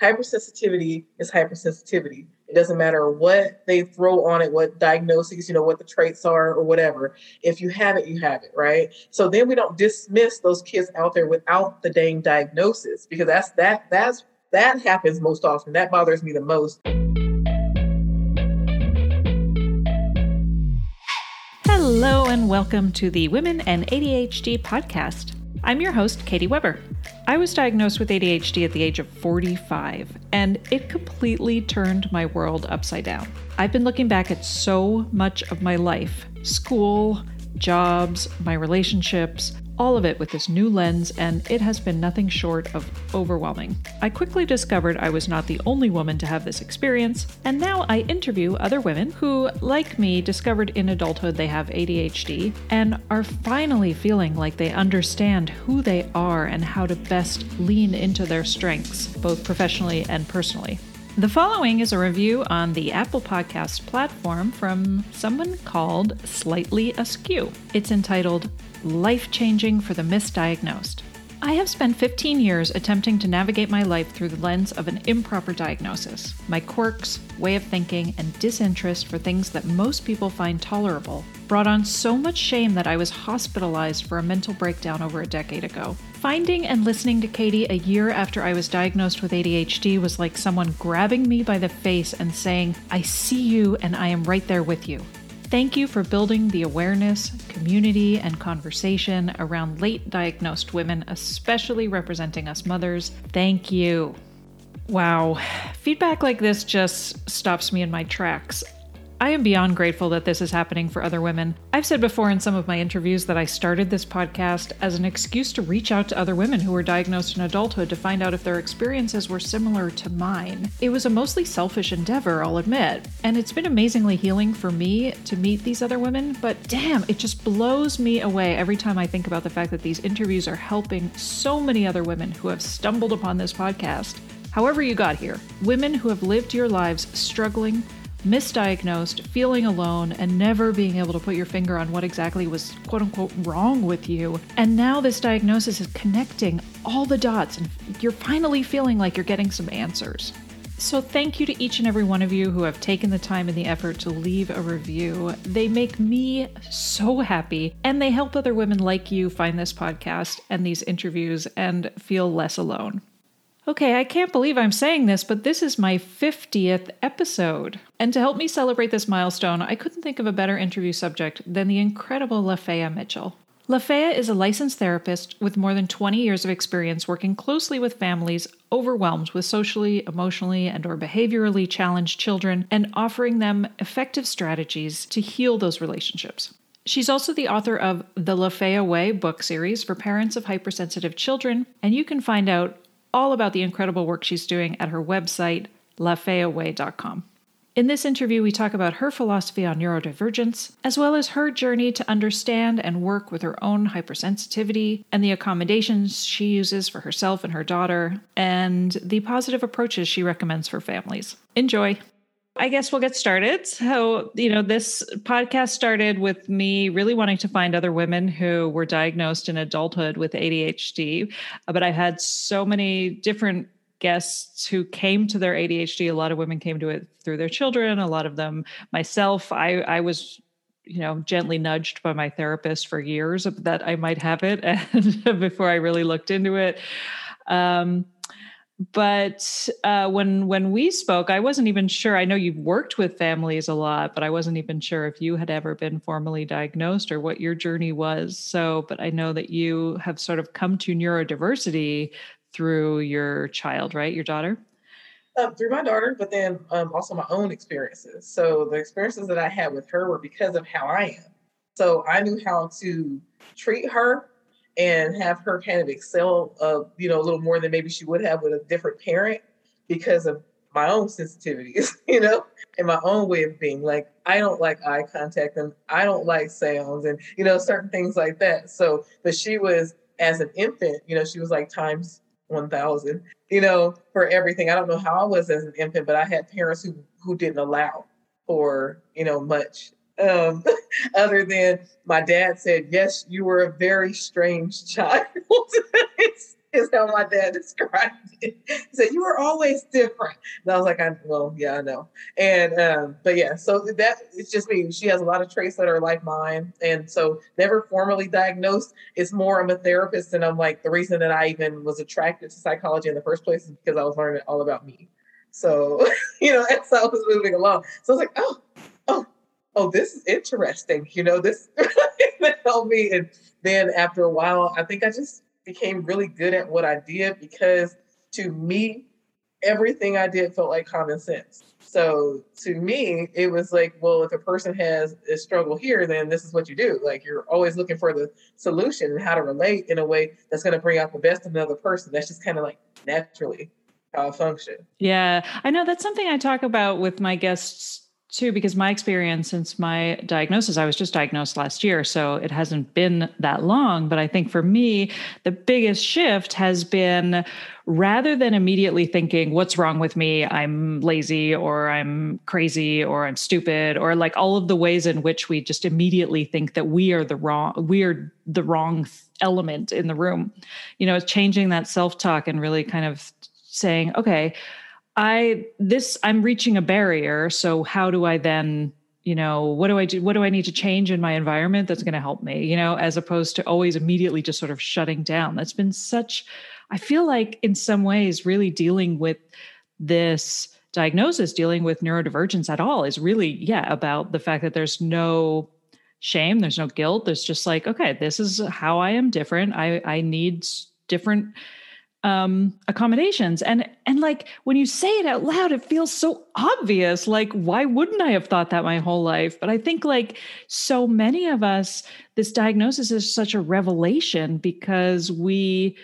hypersensitivity is hypersensitivity. It doesn't matter what they throw on it, what diagnoses, you know, what the traits are or whatever. If you have it, you have it, right? So then we don't dismiss those kids out there without the dang diagnosis because that's that that's that happens most often. That bothers me the most. Hello and welcome to the Women and ADHD podcast. I'm your host, Katie Weber. I was diagnosed with ADHD at the age of 45, and it completely turned my world upside down. I've been looking back at so much of my life school, jobs, my relationships, all of it with this new lens, and it has been nothing short of overwhelming. I quickly discovered I was not the only woman to have this experience, and now I interview other women who, like me, discovered in adulthood they have ADHD and are finally feeling like they understand who they are and how to best lean into their strengths, both professionally and personally. The following is a review on the Apple Podcast platform from someone called Slightly Askew. It's entitled Life Changing for the Misdiagnosed. I have spent 15 years attempting to navigate my life through the lens of an improper diagnosis. My quirks, way of thinking, and disinterest for things that most people find tolerable brought on so much shame that I was hospitalized for a mental breakdown over a decade ago. Finding and listening to Katie a year after I was diagnosed with ADHD was like someone grabbing me by the face and saying, I see you and I am right there with you. Thank you for building the awareness, community, and conversation around late diagnosed women, especially representing us mothers. Thank you. Wow, feedback like this just stops me in my tracks. I am beyond grateful that this is happening for other women. I've said before in some of my interviews that I started this podcast as an excuse to reach out to other women who were diagnosed in adulthood to find out if their experiences were similar to mine. It was a mostly selfish endeavor, I'll admit, and it's been amazingly healing for me to meet these other women, but damn, it just blows me away every time I think about the fact that these interviews are helping so many other women who have stumbled upon this podcast. However, you got here, women who have lived your lives struggling misdiagnosed, feeling alone, and never being able to put your finger on what exactly was quote unquote wrong with you. And now this diagnosis is connecting all the dots, and you're finally feeling like you're getting some answers. So, thank you to each and every one of you who have taken the time and the effort to leave a review. They make me so happy, and they help other women like you find this podcast and these interviews and feel less alone. Okay, I can't believe I'm saying this, but this is my 50th episode. And to help me celebrate this milestone, I couldn't think of a better interview subject than the incredible Lafayette Mitchell. Lafayette is a licensed therapist with more than 20 years of experience working closely with families overwhelmed with socially, emotionally, and or behaviorally challenged children and offering them effective strategies to heal those relationships. She's also the author of the Lafayette Way book series for parents of hypersensitive children, and you can find out all about the incredible work she's doing at her website, lafayaway.com. In this interview, we talk about her philosophy on neurodivergence, as well as her journey to understand and work with her own hypersensitivity and the accommodations she uses for herself and her daughter, and the positive approaches she recommends for families. Enjoy. I guess we'll get started. So, you know, this podcast started with me really wanting to find other women who were diagnosed in adulthood with ADHD. But I've had so many different guests who came to their ADHD. A lot of women came to it through their children, a lot of them myself. I, I was you know gently nudged by my therapist for years that i might have it and before i really looked into it um, but uh, when when we spoke, I wasn't even sure. I know you've worked with families a lot, but I wasn't even sure if you had ever been formally diagnosed or what your journey was. So, but I know that you have sort of come to neurodiversity through your child, right? Your daughter. Um, through my daughter, but then um, also my own experiences. So the experiences that I had with her were because of how I am. So I knew how to treat her and have her kind of excel, uh, you know, a little more than maybe she would have with a different parent because of my own sensitivities, you know, and my own way of being. Like, I don't like eye contact and I don't like sounds and, you know, certain things like that. So, but she was, as an infant, you know, she was like times 1000, you know, for everything. I don't know how I was as an infant, but I had parents who, who didn't allow for, you know, much um, other than my dad said, yes, you were a very strange child. is how my dad described it. He said, "You were always different." And I was like, "I well, yeah, I know." And um, but yeah, so that it's just me. She has a lot of traits that are like mine, and so never formally diagnosed. It's more I'm a therapist, and I'm like the reason that I even was attracted to psychology in the first place is because I was learning all about me. So you know, as I was moving along, so I was like, "Oh, oh." Oh, this is interesting. You know, this helped me. And then after a while, I think I just became really good at what I did because to me, everything I did felt like common sense. So to me, it was like, well, if a person has a struggle here, then this is what you do. Like you're always looking for the solution and how to relate in a way that's going to bring out the best of another person. That's just kind of like naturally how I function. Yeah, I know that's something I talk about with my guests too because my experience since my diagnosis i was just diagnosed last year so it hasn't been that long but i think for me the biggest shift has been rather than immediately thinking what's wrong with me? I'm lazy or i'm crazy or i'm stupid or like all of the ways in which we just immediately think that we are the wrong we are the wrong element in the room. You know it's changing that self-talk and really kind of saying okay I this I'm reaching a barrier. So how do I then, you know, what do I do? What do I need to change in my environment that's going to help me? You know, as opposed to always immediately just sort of shutting down. That's been such. I feel like in some ways, really dealing with this diagnosis, dealing with neurodivergence at all, is really yeah about the fact that there's no shame, there's no guilt. There's just like okay, this is how I am different. I I need different um accommodations. And and like when you say it out loud it feels so obvious. Like why wouldn't i have thought that my whole life? But i think like so many of us this diagnosis is such a revelation because we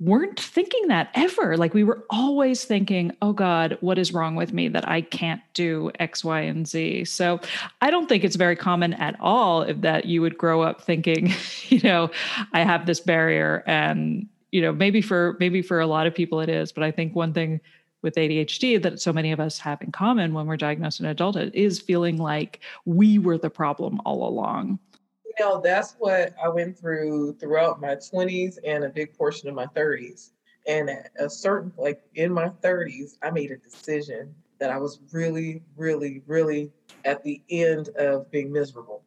weren't thinking that ever. Like we were always thinking oh god what is wrong with me that i can't do x y and z? So i don't think it's very common at all that you would grow up thinking you know i have this barrier and you know maybe for maybe for a lot of people it is but i think one thing with ADHD that so many of us have in common when we're diagnosed in adulthood is feeling like we were the problem all along. You know, that's what I went through throughout my 20s and a big portion of my 30s. And at a certain, like in my 30s, I made a decision that I was really, really, really at the end of being miserable.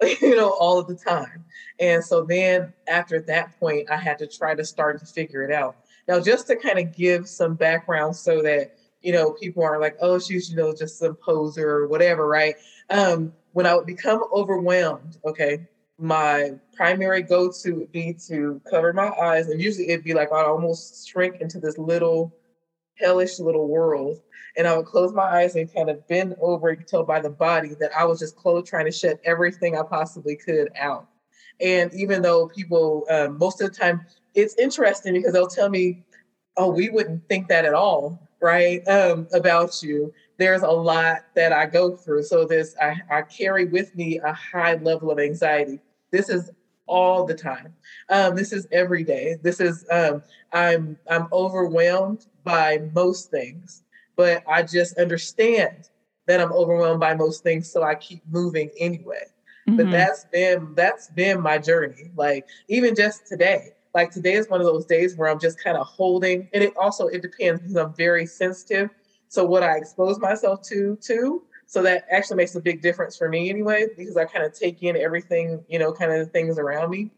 you know, all of the time. And so then after that point, I had to try to start to figure it out. Now, just to kind of give some background so that, you know, people aren't like, oh, she's, you know, just some poser or whatever, right? Um, when I would become overwhelmed, okay, my primary go-to would be to cover my eyes. And usually it'd be like I'd almost shrink into this little hellish little world and I would close my eyes and kind of bend over until by the body that I was just close, trying to shut everything I possibly could out. And even though people, um, most of the time, it's interesting because they'll tell me, oh, we wouldn't think that at all, right? Um, about you. There's a lot that I go through. So this, I, I carry with me a high level of anxiety. This is all the time. Um, this is every day. This is um, I'm I'm overwhelmed by most things but I just understand that I'm overwhelmed by most things, so I keep moving anyway. Mm-hmm. But that's been that's been my journey. Like even just today, like today is one of those days where I'm just kind of holding, and it also it depends because I'm very sensitive. So what I expose myself to too. So that actually makes a big difference for me anyway, because I kind of take in everything, you know, kind of things around me.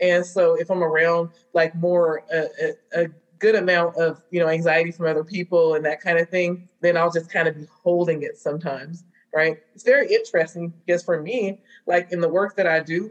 And so if I'm around like more a, a, a good amount of you know anxiety from other people and that kind of thing then i'll just kind of be holding it sometimes right it's very interesting because for me like in the work that i do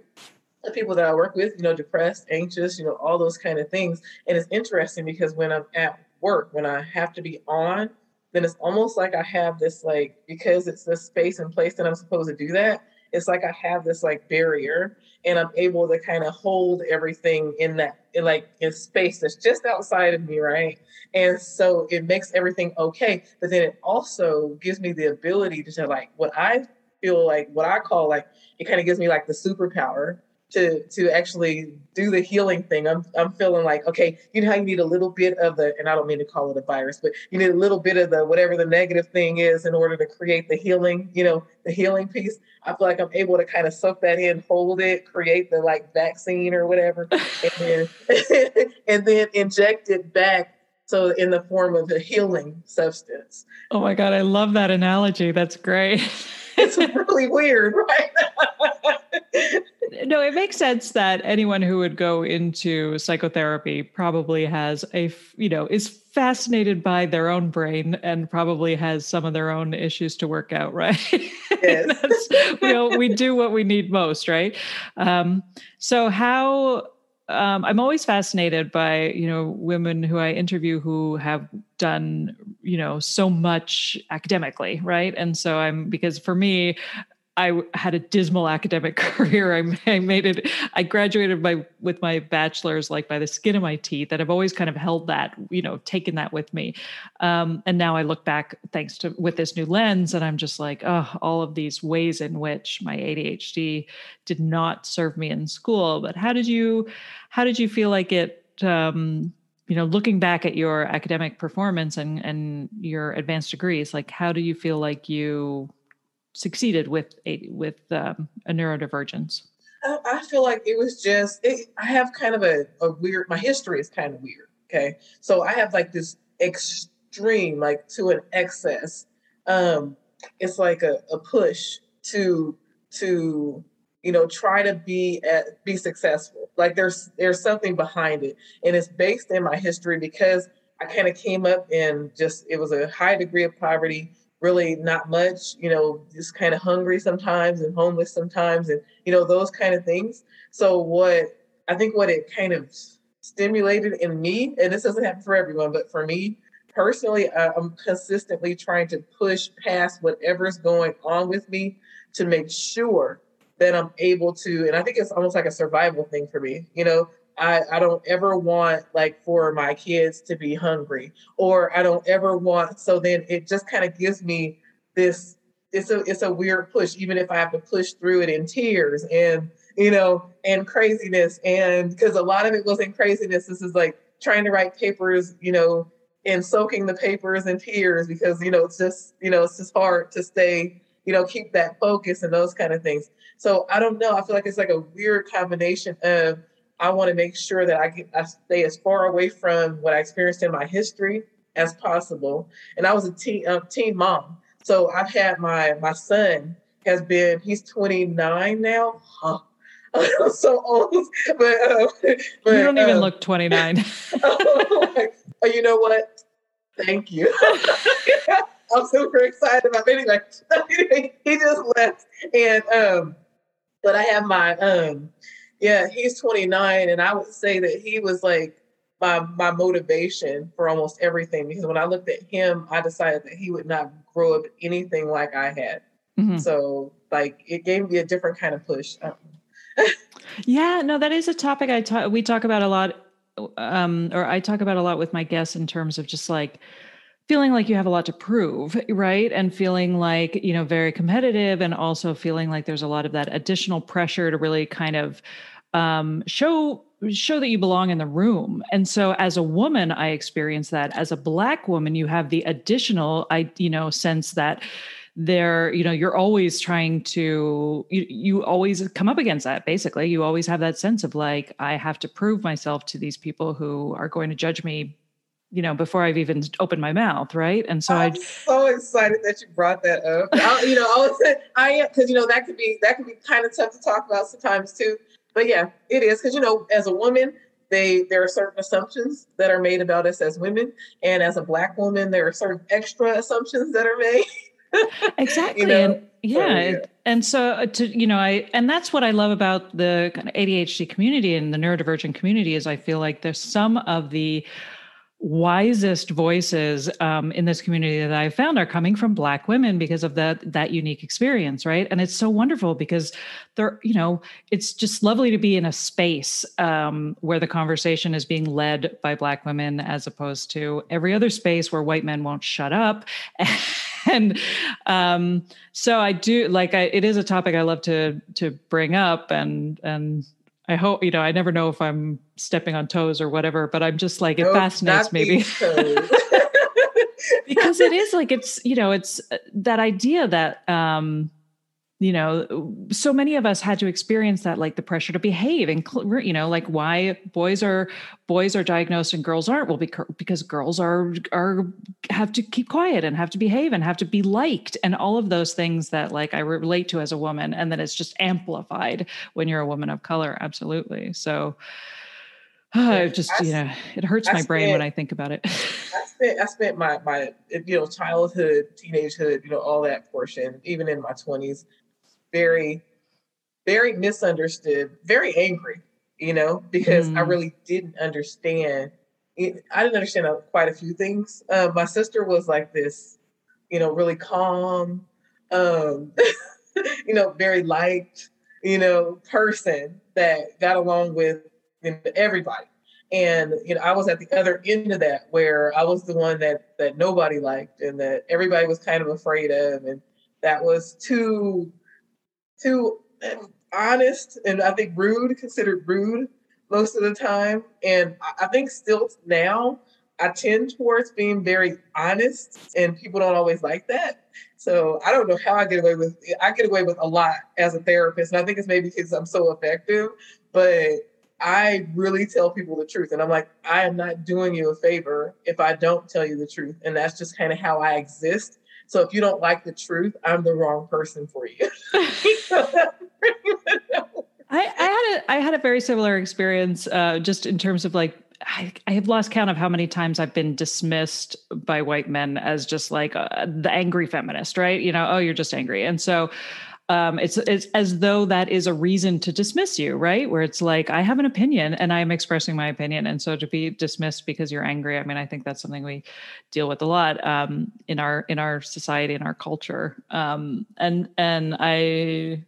the people that i work with you know depressed anxious you know all those kind of things and it's interesting because when i'm at work when i have to be on then it's almost like i have this like because it's the space and place that i'm supposed to do that it's like i have this like barrier and I'm able to kind of hold everything in that in like in space that's just outside of me, right? And so it makes everything okay. But then it also gives me the ability to like what I feel like what I call like it kind of gives me like the superpower to to actually do the healing thing. I'm I'm feeling like okay, you know how you need a little bit of the, and I don't mean to call it a virus, but you need a little bit of the whatever the negative thing is in order to create the healing, you know, the healing piece. I feel like I'm able to kind of soak that in, hold it, create the like vaccine or whatever, and then and then inject it back so in the form of a healing substance. Oh my God, I love that analogy. That's great. it's really weird, right? no, it makes sense that anyone who would go into psychotherapy probably has a, you know, is fascinated by their own brain and probably has some of their own issues to work out, right? Yes. we, know, we do what we need most, right? Um, so how um, I'm always fascinated by you know women who I interview who have done you know so much academically, right? And so I'm because for me, I had a dismal academic career. I, I, made it. I graduated by with my bachelor's like by the skin of my teeth, and I've always kind of held that, you know, taken that with me. Um, and now I look back, thanks to with this new lens, and I'm just like, oh, all of these ways in which my ADHD did not serve me in school. But how did you, how did you feel like it? Um, you know, looking back at your academic performance and and your advanced degrees, like how do you feel like you succeeded with a with um, a neurodivergence? I feel like it was just it, I have kind of a, a weird. My history is kind of weird. Okay, so I have like this extreme, like to an excess. Um, it's like a, a push to to you know try to be at, be successful. Like there's there's something behind it, and it's based in my history because I kind of came up in just it was a high degree of poverty really not much, you know, just kind of hungry sometimes and homeless sometimes and, you know, those kind of things. So, what I think what it kind of stimulated in me, and this doesn't happen for everyone, but for me personally, I'm consistently trying to push past whatever's going on with me to make sure that I'm able to, and I think it's almost like a survival thing for me, you know, I, I don't ever want like for my kids to be hungry or I don't ever want so then it just kind of gives me this it's a it's a weird push even if I have to push through it in tears and you know and craziness and because a lot of it was in craziness. This is like trying to write papers you know and soaking the papers in tears because you know it's just you know it's just hard to stay you know keep that focus and those kind of things. So I don't know I feel like it's like a weird combination of I want to make sure that I, get, I stay as far away from what I experienced in my history as possible. And I was a teen, uh, teen mom. So I've had my, my son has been, he's 29 now. Huh. I'm so old, but, uh, but you don't even um, look 29. oh, you know what? Thank you. I'm super excited about it. Anyway, he just left. And, um, but I have my, um, yeah, he's 29, and I would say that he was like my my motivation for almost everything because when I looked at him, I decided that he would not grow up anything like I had. Mm-hmm. So like it gave me a different kind of push. yeah, no, that is a topic I talk we talk about a lot um or I talk about a lot with my guests in terms of just like feeling like you have a lot to prove, right? And feeling like, you know, very competitive and also feeling like there's a lot of that additional pressure to really kind of um, show show that you belong in the room. And so as a woman, I experience that. As a black woman, you have the additional I, you know, sense that there you know you're always trying to you, you always come up against that basically you always have that sense of like i have to prove myself to these people who are going to judge me you know, before I've even opened my mouth, right? And so I'm I so excited that you brought that up. I, you know, I was I am because you know that could be that could be kind of tough to talk about sometimes too. But yeah, it is because you know, as a woman, they there are certain assumptions that are made about us as women, and as a black woman, there are certain extra assumptions that are made. exactly. you know? and, yeah. So, yeah. And so uh, to you know, I and that's what I love about the kind of ADHD community and the neurodivergent community is I feel like there's some of the wisest voices um, in this community that I've found are coming from Black women because of that that unique experience, right? And it's so wonderful because they're, you know, it's just lovely to be in a space um, where the conversation is being led by Black women as opposed to every other space where white men won't shut up. and um, so I do like I, it is a topic I love to to bring up and and I hope, you know, I never know if I'm stepping on toes or whatever, but I'm just like, it fascinates me. because it is like, it's, you know, it's uh, that idea that, um, you know so many of us had to experience that like the pressure to behave and you know like why boys are boys are diagnosed and girls aren't. Well because girls are are have to keep quiet and have to behave and have to be liked and all of those things that like i relate to as a woman and then it's just amplified when you're a woman of color. Absolutely. So it just I, you know it hurts I my spent, brain when i think about it. I spent i spent my my you know childhood teenagehood you know all that portion even in my 20s very, very misunderstood, very angry, you know, because mm. I really didn't understand. It, I didn't understand quite a few things. Uh, my sister was like this, you know, really calm, um, you know, very liked, you know, person that got along with you know, everybody. And you know, I was at the other end of that where I was the one that that nobody liked and that everybody was kind of afraid of, and that was too too honest and I think rude, considered rude most of the time. And I think still now I tend towards being very honest, and people don't always like that. So I don't know how I get away with I get away with a lot as a therapist, and I think it's maybe because I'm so effective. But I really tell people the truth, and I'm like, I am not doing you a favor if I don't tell you the truth, and that's just kind of how I exist. So if you don't like the truth, I'm the wrong person for you. I, I, had a I had a very similar experience, uh, just in terms of like I, I, have lost count of how many times I've been dismissed by white men as just like uh, the angry feminist, right? You know, oh, you're just angry, and so um, it's it's as though that is a reason to dismiss you, right? Where it's like I have an opinion and I'm expressing my opinion, and so to be dismissed because you're angry, I mean, I think that's something we deal with a lot um, in our in our society in our culture, um, and and I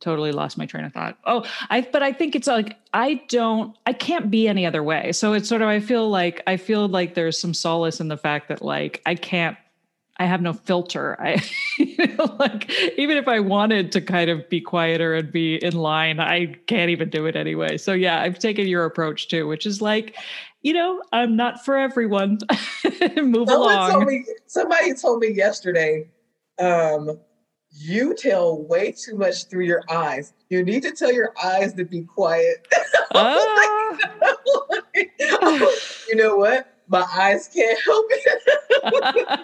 totally lost my train of thought. Oh, I but I think it's like I don't I can't be any other way. So it's sort of I feel like I feel like there's some solace in the fact that like I can't I have no filter. I you know, like even if I wanted to kind of be quieter and be in line, I can't even do it anyway. So yeah, I've taken your approach too, which is like, you know, I'm not for everyone. Move Someone along. Told me, somebody told me yesterday, um, you tell way too much through your eyes. You need to tell your eyes to be quiet. Uh. you know what? My eyes can't help it.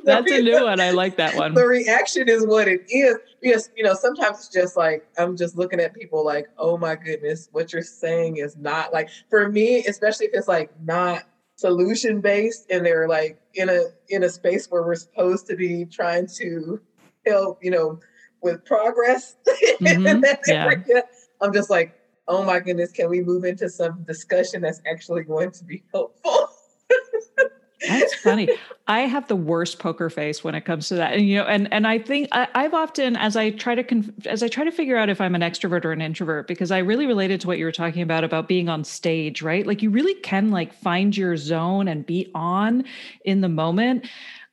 That's a new one. I like that one. The reaction is what it is. Because, you know, sometimes it's just like I'm just looking at people like, oh my goodness, what you're saying is not like for me, especially if it's like not solution based and they're like in a in a space where we're supposed to be trying to help, you know, with progress mm-hmm. yeah. I'm just like, oh my goodness, can we move into some discussion that's actually going to be helpful? That's funny. I have the worst poker face when it comes to that, and you know, and and I think I, have often, as I try to conf- as I try to figure out if I'm an extrovert or an introvert, because I really related to what you were talking about about being on stage, right? Like you really can like find your zone and be on in the moment.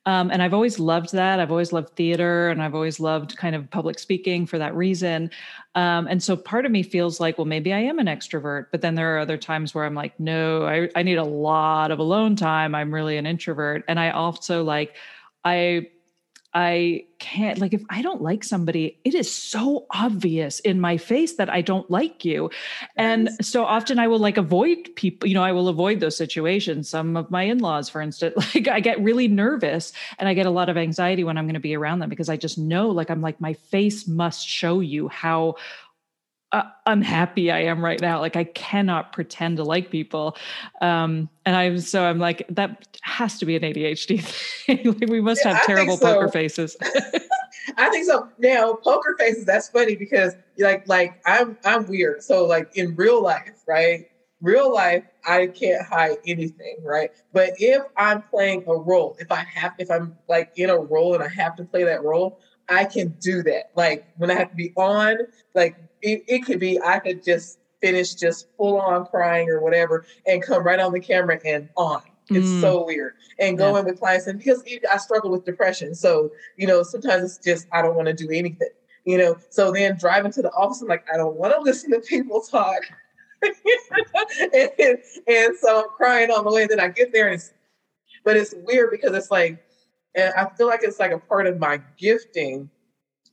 Um, and I've always loved that. I've always loved theater and I've always loved kind of public speaking for that reason. Um, and so part of me feels like, well, maybe I am an extrovert. But then there are other times where I'm like, no, I, I need a lot of alone time. I'm really an introvert. And I also like, I I can't like if I don't like somebody, it is so obvious in my face that I don't like you. And so often I will like avoid people, you know, I will avoid those situations. Some of my in-laws, for instance, like I get really nervous and I get a lot of anxiety when I'm going to be around them because I just know like I'm like my face must show you how uh, unhappy I am right now. Like I cannot pretend to like people. Um, and I'm so I'm like, that has to be an ADHD thing. like we must yeah, have terrible so. poker faces. I think so. Now, poker faces, that's funny because like like I'm I'm weird. So like in real life, right? Real life, I can't hide anything, right? But if I'm playing a role, if I have if I'm like in a role and I have to play that role, I can do that. Like when I have to be on, like it, it could be I could just finish just full on crying or whatever and come right on the camera and on. It's mm. so weird. And go yeah. in with clients and because I struggle with depression. So, you know, sometimes it's just I don't want to do anything. you know. So then driving to the office, I'm like, I don't want to listen to people talk. and, and, so I'm crying on the way. Then I get there, and it's, but it's weird because it's like, and I feel like it's like a part of my gifting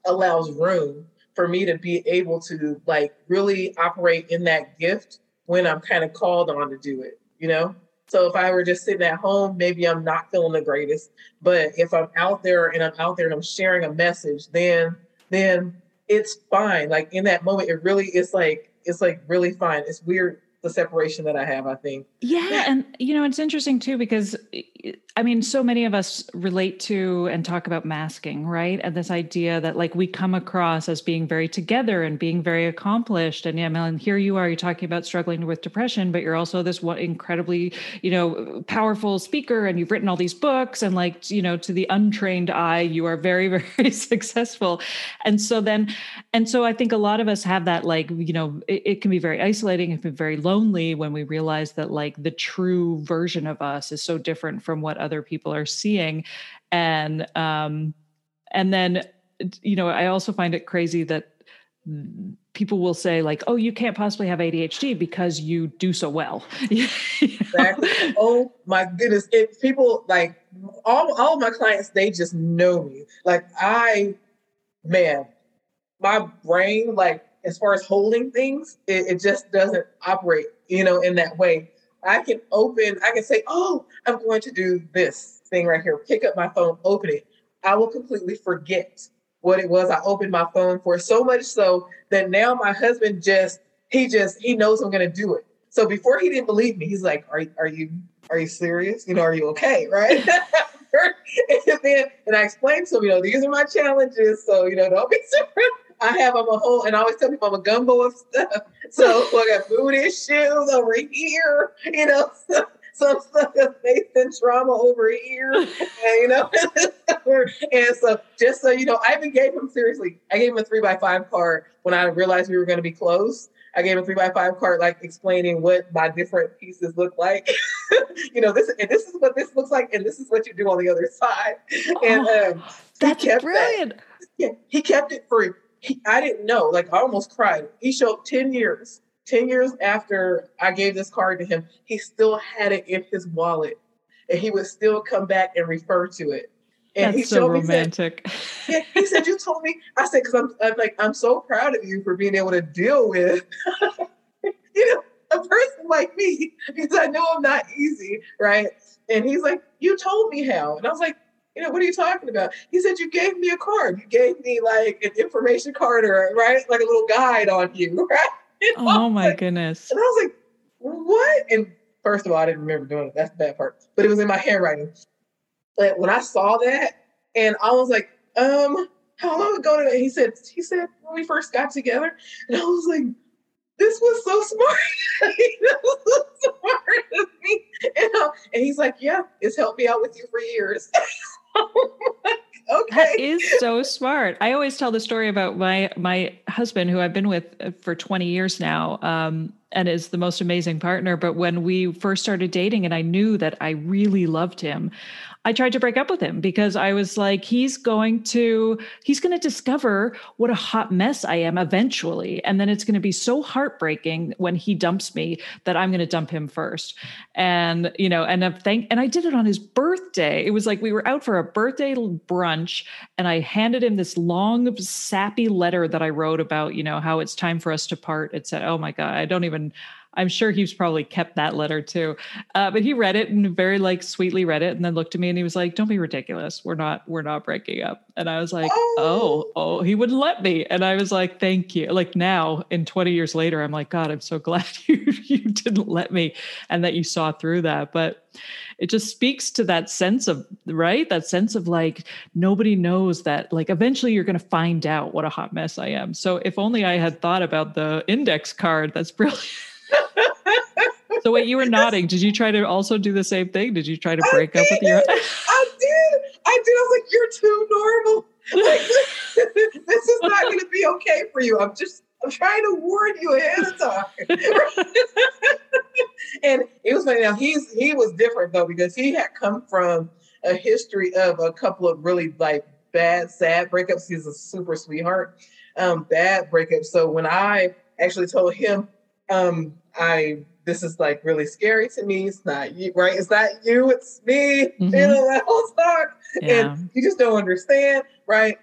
allows room for me to be able to like really operate in that gift when I'm kind of called on to do it, you know? So if I were just sitting at home, maybe I'm not feeling the greatest. But if I'm out there and I'm out there and I'm sharing a message, then then it's fine. Like in that moment, it really is like it's like really fine. It's weird the separation that I have, I think. Yeah. And, you know, it's interesting too, because I mean, so many of us relate to and talk about masking, right? And this idea that like we come across as being very together and being very accomplished. And yeah, Melon, here you are, you're talking about struggling with depression, but you're also this incredibly, you know, powerful speaker and you've written all these books. And like, you know, to the untrained eye, you are very, very successful. And so then, and so I think a lot of us have that, like, you know, it, it can be very isolating, it can be very lonely when we realize that like the true version of us is so different from what other people are seeing. And um and then you know i also find it crazy that people will say like oh you can't possibly have adhd because you do so well. Exactly. oh my goodness. It people like all, all my clients they just know me. Like i man my brain like as far as holding things it, it just doesn't operate you know in that way I can open, I can say, oh, I'm going to do this thing right here. Pick up my phone, open it. I will completely forget what it was I opened my phone for. So much so that now my husband just, he just, he knows I'm going to do it. So before he didn't believe me, he's like, are, are you, are you serious? You know, are you okay? Right. and then, and I explained to him, you know, these are my challenges. So, you know, don't be surprised. I have them a whole, and I always tell people I'm a gumbo of stuff. So I got booty shoes over here, you know, some stuff is facing trauma over here, and, you know. and so just so you know, I even gave him seriously, I gave him a three by five card when I realized we were going to be close. I gave him a three by five card, like explaining what my different pieces look like. you know, this and this is what this looks like, and this is what you do on the other side. And oh, um, that's brilliant. That. Yeah, he kept it for he, I didn't know. Like I almost cried. He showed 10 years. 10 years after I gave this card to him, he still had it in his wallet. And he would still come back and refer to it. And That's he so romantic. Said, yeah, he said, You told me. I said, because I'm, I'm like, I'm so proud of you for being able to deal with, you know, a person like me, because I know I'm not easy, right? And he's like, You told me how. And I was like, you know, what are you talking about? He said, You gave me a card. You gave me like an information card or, right? Like a little guide on you, right? You know? Oh my like, goodness. And I was like, What? And first of all, I didn't remember doing it. That's the bad part. But it was in my handwriting. But when I saw that, and I was like, um, how long ago did? He said, he said when we first got together, and I was like, this was so smart. this was so smart of me. And, uh, and he's like, yeah, it's helped me out with you for years. okay. That is so smart. I always tell the story about my my husband, who I've been with uh, for 20 years now, um, and is the most amazing partner. But when we first started dating, and I knew that I really loved him, I tried to break up with him because I was like, he's going to, he's going to discover what a hot mess I am eventually. And then it's going to be so heartbreaking when he dumps me that I'm going to dump him first. And, you know, and I thank, and I did it on his birthday. It was like we were out for a birthday brunch and I handed him this long, sappy letter that I wrote about, you know, how it's time for us to part. It said, oh my God, I don't even, and I'm sure he's probably kept that letter too. Uh, but he read it and very like sweetly read it and then looked at me and he was like, "Don't be ridiculous. We're not we're not breaking up." And I was like, "Oh, oh, oh he wouldn't let me." And I was like, "Thank you." Like now, in 20 years later, I'm like, "God, I'm so glad you you didn't let me and that you saw through that." But it just speaks to that sense of right that sense of like nobody knows that like eventually you're going to find out what a hot mess i am so if only i had thought about the index card that's brilliant so wait, you were nodding. Did you try to also do the same thing? Did you try to break up with your? I did. I did. I was like, "You're too normal. Like, this is not going to be okay for you." I'm just. I'm trying to warn you ahead of time. and it was funny. Now he's he was different though because he had come from a history of a couple of really like bad, sad breakups. He's a super sweetheart. um, bad breakup. So when I actually told him, um, I this is like really scary to me. It's not you, right? It's not you, it's me. Mm-hmm. You know that whole talk, yeah. and you just don't understand, right?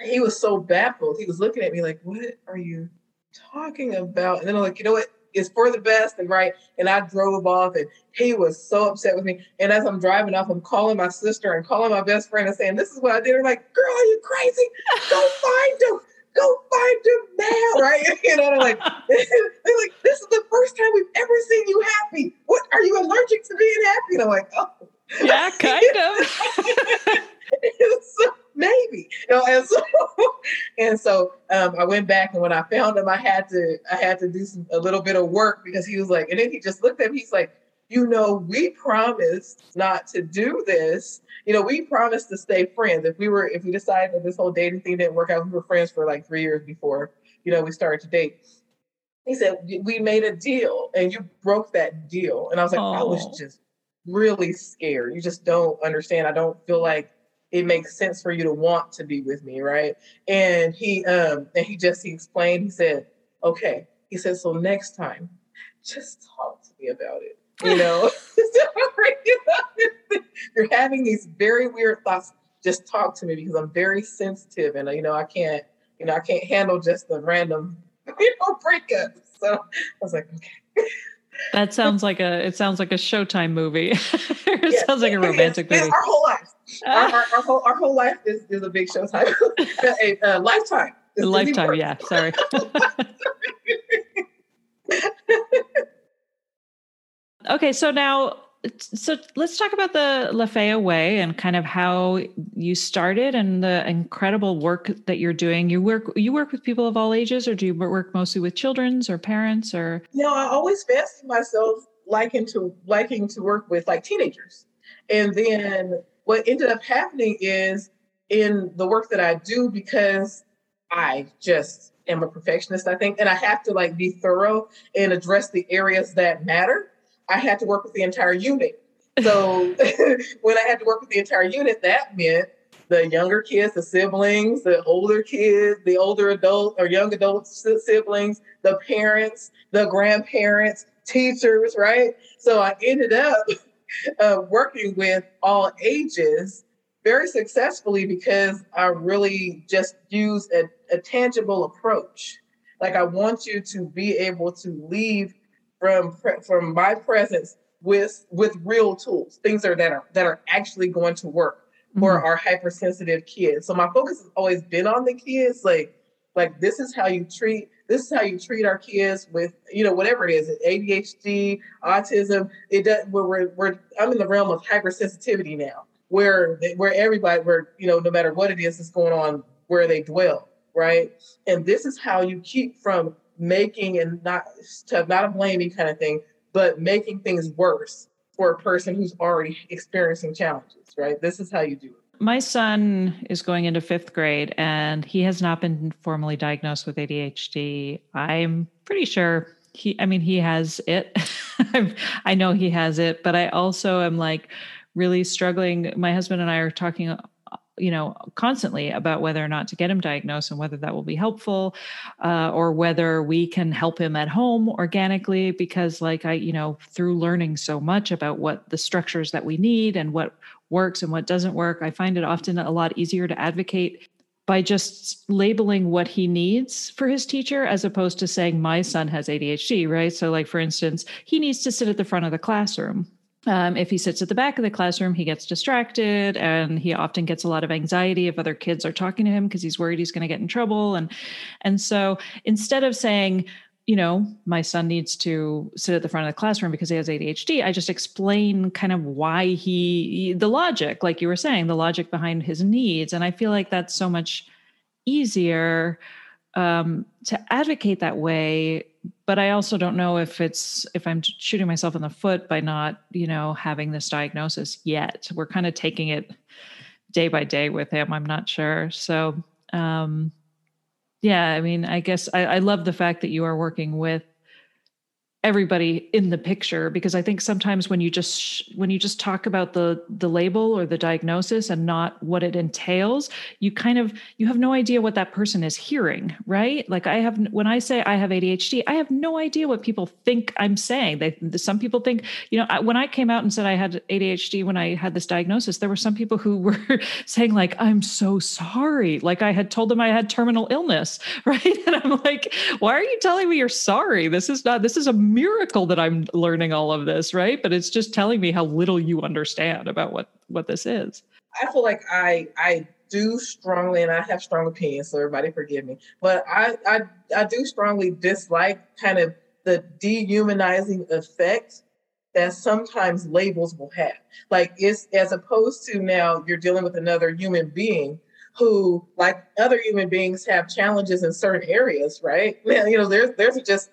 He was so baffled. He was looking at me like, "What are you talking about?" And then I'm like, "You know what? It's for the best and right. And I drove off and he was so upset with me. And as I'm driving off, I'm calling my sister and calling my best friend and saying, This is what I did. I'm like, girl, are you crazy? Go find him go find him now, right? You know, they're like, they're like, this is the first time we've ever seen you happy. What are you allergic to being happy? And I'm like, oh, yeah, kind of. so, maybe, you know, and so, and so um, I went back, and when I found him, I had to, I had to do some, a little bit of work because he was like, and then he just looked at me, he's like, you know, we promised not to do this you know, we promised to stay friends. If we were, if we decided that this whole dating thing didn't work out, we were friends for like three years before, you know, we started to date. He said, we made a deal and you broke that deal. And I was like, I was just really scared. You just don't understand. I don't feel like it makes sense for you to want to be with me. Right. And he, um, and he just, he explained, he said, okay. He said, so next time, just talk to me about it you know? You're having these very weird thoughts. Just talk to me because i'm very sensitive and you know i can't you know i can't handle just the random you know breakup so i was like okay. That sounds like a it sounds like a showtime movie. It sounds like a romantic movie. our whole life our, our, our, whole our whole life is, is a big showtime a, a lifetime. A lifetime yeah sorry Okay, so now so let's talk about the Lafaya Way and kind of how you started and the incredible work that you're doing. You work you work with people of all ages, or do you work mostly with children's or parents or? You know, I always fancied myself liking to liking to work with like teenagers, and then what ended up happening is in the work that I do because I just am a perfectionist, I think, and I have to like be thorough and address the areas that matter I had to work with the entire unit. So when I had to work with the entire unit, that meant the younger kids, the siblings, the older kids, the older adult or young adult siblings, the parents, the grandparents, teachers, right? So I ended up uh, working with all ages very successfully because I really just use a, a tangible approach. Like I want you to be able to leave from from my presence with with real tools, things that are that are, that are actually going to work for mm-hmm. our hypersensitive kids. So my focus has always been on the kids, like like this is how you treat this is how you treat our kids with you know whatever it is ADHD, autism. It does. We're, we're, we're I'm in the realm of hypersensitivity now, where where everybody where you know no matter what it is that's going on where they dwell, right? And this is how you keep from making and not to not a blaming kind of thing, but making things worse for a person who's already experiencing challenges, right? This is how you do it. My son is going into fifth grade and he has not been formally diagnosed with ADHD. I'm pretty sure he, I mean, he has it. I know he has it, but I also am like really struggling. My husband and I are talking you know constantly about whether or not to get him diagnosed and whether that will be helpful uh, or whether we can help him at home organically because like i you know through learning so much about what the structures that we need and what works and what doesn't work i find it often a lot easier to advocate by just labeling what he needs for his teacher as opposed to saying my son has ADHD, right? So like for instance, he needs to sit at the front of the classroom um, if he sits at the back of the classroom, he gets distracted and he often gets a lot of anxiety if other kids are talking to him because he's worried he's going to get in trouble. And and so instead of saying, you know, my son needs to sit at the front of the classroom because he has ADHD, I just explain kind of why he the logic, like you were saying, the logic behind his needs. And I feel like that's so much easier um, to advocate that way but i also don't know if it's if i'm shooting myself in the foot by not you know having this diagnosis yet. We're kind of taking it day by day with him i'm not sure. So um yeah i mean i guess I, I love the fact that you are working with everybody in the picture because i think sometimes when you just when you just talk about the the label or the diagnosis and not what it entails you kind of you have no idea what that person is hearing right? Like i have when i say i have adhd i have no idea what people think i'm saying. They some people think you know when i came out and said i had adhd when i had this diagnosis there were some people who were saying like i'm so sorry. Like i had told them i had terminal illness right? And i'm like why are you telling me you're sorry? This is not this is a miracle that I'm learning all of this, right? But it's just telling me how little you understand about what what this is. I feel like I I do strongly, and I have strong opinions, so everybody forgive me. But I I I do strongly dislike kind of the dehumanizing effect that sometimes labels will have. Like it's as opposed to now you're dealing with another human being who, like other human beings, have challenges in certain areas, right? You know, there's there's just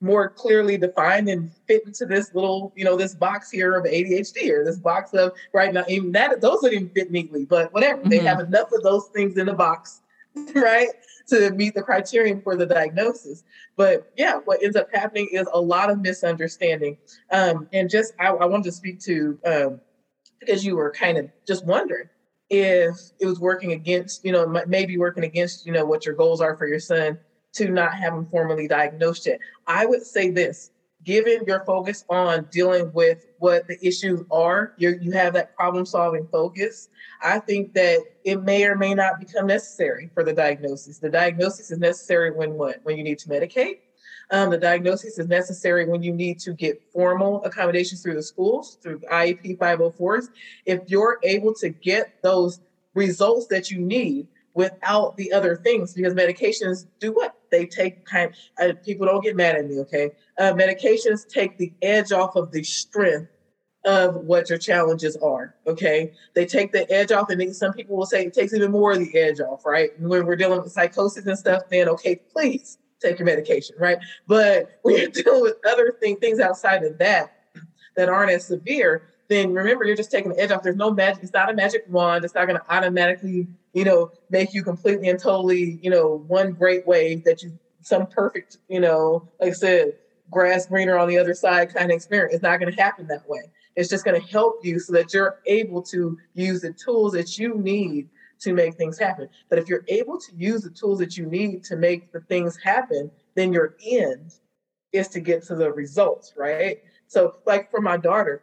more clearly defined and fit into this little, you know, this box here of ADHD or this box of right now. Even that those don't even fit neatly, but whatever. Mm-hmm. They have enough of those things in the box, right, to meet the criterion for the diagnosis. But yeah, what ends up happening is a lot of misunderstanding. Um, and just I, I wanted to speak to um, because you were kind of just wondering if it was working against, you know, maybe working against, you know, what your goals are for your son to not have them formally diagnosed yet. I would say this given your focus on dealing with what the issues are, you you have that problem solving focus. I think that it may or may not become necessary for the diagnosis. The diagnosis is necessary when what? When you need to medicate. Um, the diagnosis is necessary when you need to get formal accommodations through the schools, through IEP 504s. If you're able to get those results that you need, without the other things because medications do what? They take kind uh, people don't get mad at me okay? Uh, medications take the edge off of the strength of what your challenges are okay? They take the edge off and some people will say it takes even more of the edge off right? When we're dealing with psychosis and stuff then okay please take your medication right? But when you're dealing with other thing, things outside of that that aren't as severe then remember you're just taking the edge off. There's no magic it's not a magic wand. It's not going to automatically you know, make you completely and totally, you know, one great way that you some perfect, you know, like I said, grass greener on the other side kind of experience. It's not going to happen that way. It's just going to help you so that you're able to use the tools that you need to make things happen. But if you're able to use the tools that you need to make the things happen, then your end is to get to the results, right? So, like for my daughter,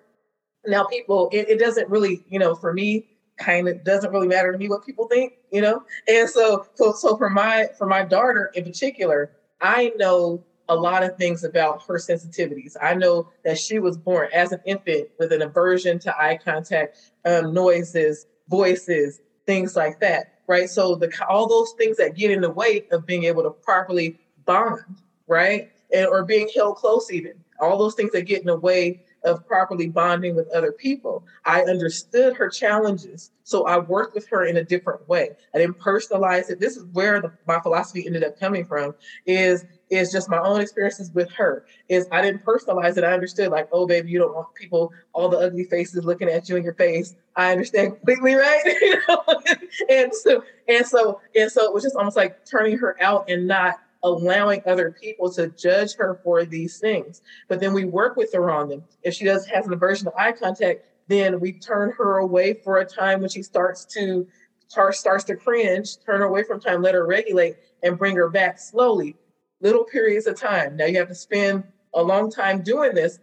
now people, it, it doesn't really, you know, for me, kind of doesn't really matter to me what people think, you know? And so, so, so for my, for my daughter in particular, I know a lot of things about her sensitivities. I know that she was born as an infant with an aversion to eye contact, um, noises, voices, things like that, right? So the all those things that get in the way of being able to properly bond, right, and or being held close, even all those things that get in the way of properly bonding with other people. I understood her challenges. So I worked with her in a different way. I didn't personalize it. This is where the, my philosophy ended up coming from is is just my own experiences with her. Is I didn't personalize it. I understood like, oh baby, you don't want people, all the ugly faces looking at you in your face. I understand completely, right? and so and so and so it was just almost like turning her out and not allowing other people to judge her for these things. But then we work with her on them. If she does has an aversion to eye contact, then we turn her away for a time when she starts to starts to cringe, turn her away from time, let her regulate, and bring her back slowly, little periods of time. Now you have to spend a long time doing this,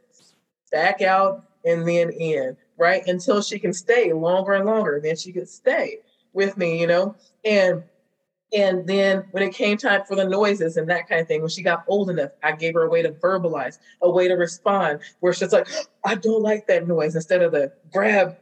back out and then in, right? Until she can stay longer and longer. Then she can stay with me, you know? And and then when it came time for the noises and that kind of thing, when she got old enough, I gave her a way to verbalize, a way to respond, where she's like, I don't like that noise, instead of the grab,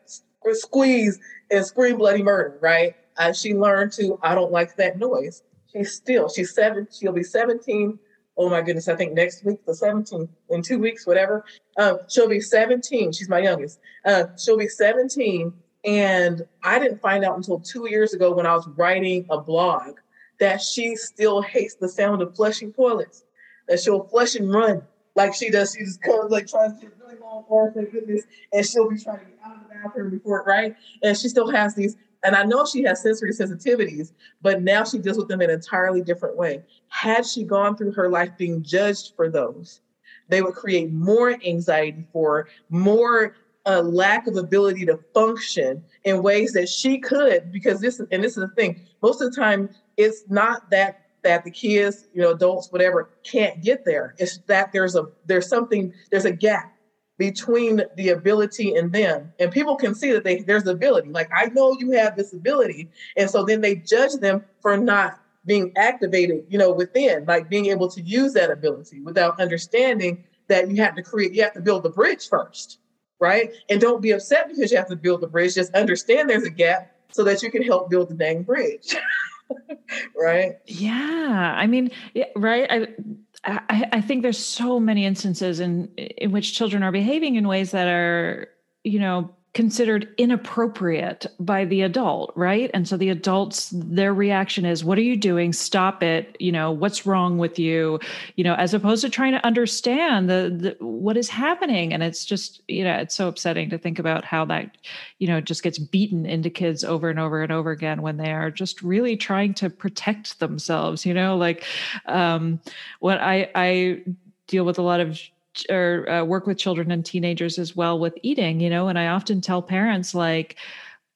squeeze, and scream bloody murder, right? Uh, she learned to, I don't like that noise. She's still, she's seven, she'll be 17. Oh my goodness, I think next week, the 17th, in two weeks, whatever. Um, she'll be 17. She's my youngest. Uh, she'll be 17 and I didn't find out until two years ago when I was writing a blog that she still hates the sound of flushing toilets. That she'll flush and run like she does. She just comes like tries to get really long arms, thank goodness, and she'll be trying to get out of the bathroom before right? And she still has these. And I know she has sensory sensitivities, but now she deals with them in an entirely different way. Had she gone through her life being judged for those, they would create more anxiety for more a uh, lack of ability to function in ways that she could because this and this is the thing most of the time it's not that that the kids you know adults whatever can't get there. It's that there's a there's something there's a gap between the ability and them. And people can see that they there's ability. Like i know you have this ability. And so then they judge them for not being activated you know within like being able to use that ability without understanding that you have to create you have to build the bridge first right? And don't be upset because you have to build the bridge. Just understand there's a gap so that you can help build the dang bridge right? Yeah i mean right? I, I i think there's so many instances in in which children are behaving in ways that are you know considered inappropriate by the adult right? And so the adults their reaction is what are you doing? Stop it. You know what's wrong with you? You know as opposed to trying to understand the, the what is happening. And it's just you know it's so upsetting to think about how that you know just gets beaten into kids over and over and over again when they are just really trying to protect themselves you know? Like um what i i deal with a lot of or uh, work with children and teenagers as well with eating you know and i often tell parents like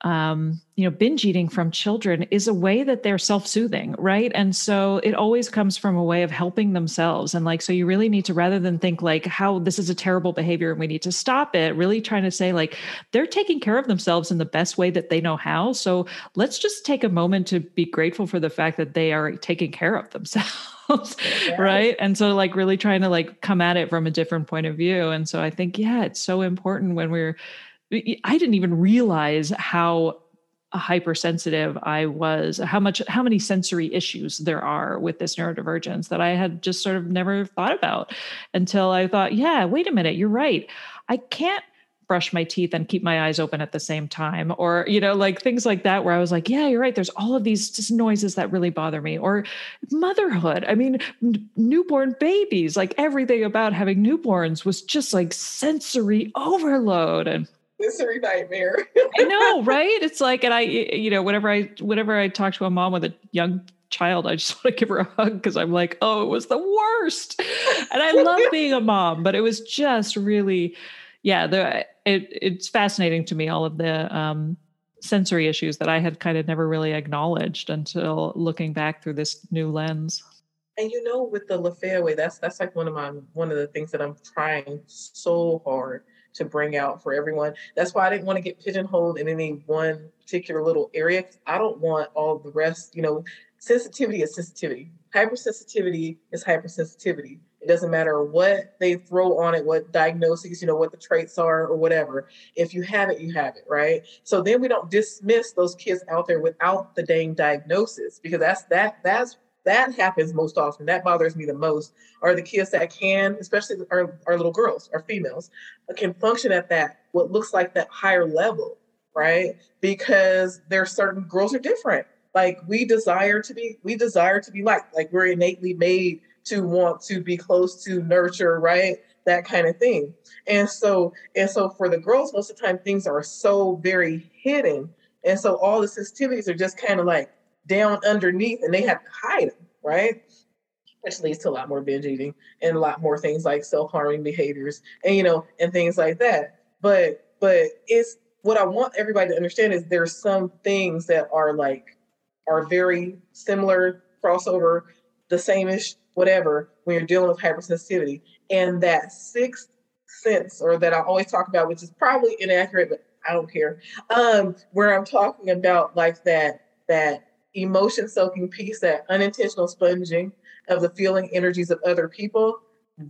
um, you know, binge eating from children is a way that they're self soothing, right? And so it always comes from a way of helping themselves. And like, so you really need to, rather than think like how this is a terrible behavior and we need to stop it, really trying to say like they're taking care of themselves in the best way that they know how. So let's just take a moment to be grateful for the fact that they are taking care of themselves. Yeah. right and so like really trying to like come at it from a different point of view and so i think yeah it's so important when we're I didn't even realize how hypersensitive I was, how much, how many sensory issues there are with this neurodivergence that I had just sort of never thought about until I thought, yeah, wait a minute, you're right. I can't brush my teeth and keep my eyes open at the same time or you know like things like that where i was like yeah you're right there's all of these just noises that really bother me or motherhood i mean n- newborn babies like everything about having newborns was just like sensory overload and sensory nightmare. I know, right? It's like, and I, you know, whenever I, whenever I talk to a mom with a young child, I just want to give her a hug because I'm like, oh, it was the worst. And I love being a mom, but it was just really, yeah, the it it's fascinating to me all of the um, sensory issues that I had kind of never really acknowledged until looking back through this new lens. And you know, with the LaFaya that's that's like one of my one of the things that I'm trying so hard to bring out for everyone. That's why I didn't want to get pigeonholed in any one particular little area. I don't want all the rest, you know, sensitivity is sensitivity. Hypersensitivity is hypersensitivity. It doesn't matter what they throw on it, what diagnoses, you know, what the traits are or whatever. If you have it, you have it, right? So then we don't dismiss those kids out there without the dang diagnosis because that's that that's that happens most often. That bothers me the most. Are the kids that can, especially our, our little girls, our females, can function at that what looks like that higher level, right? Because there are certain girls are different. Like we desire to be, we desire to be liked. Like we're innately made to want to be close to nurture, right? That kind of thing. And so, and so for the girls, most of the time things are so very hidden. And so all the sensitivities are just kind of like down underneath and they have to hide them, right? Which leads to a lot more binge eating and a lot more things like self-harming behaviors and you know and things like that. But but it's what I want everybody to understand is there's some things that are like are very similar, crossover, the same-ish, whatever, when you're dealing with hypersensitivity. And that sixth sense, or that I always talk about, which is probably inaccurate, but I don't care. Um, where I'm talking about like that that emotion soaking piece, that unintentional sponging of the feeling energies of other people,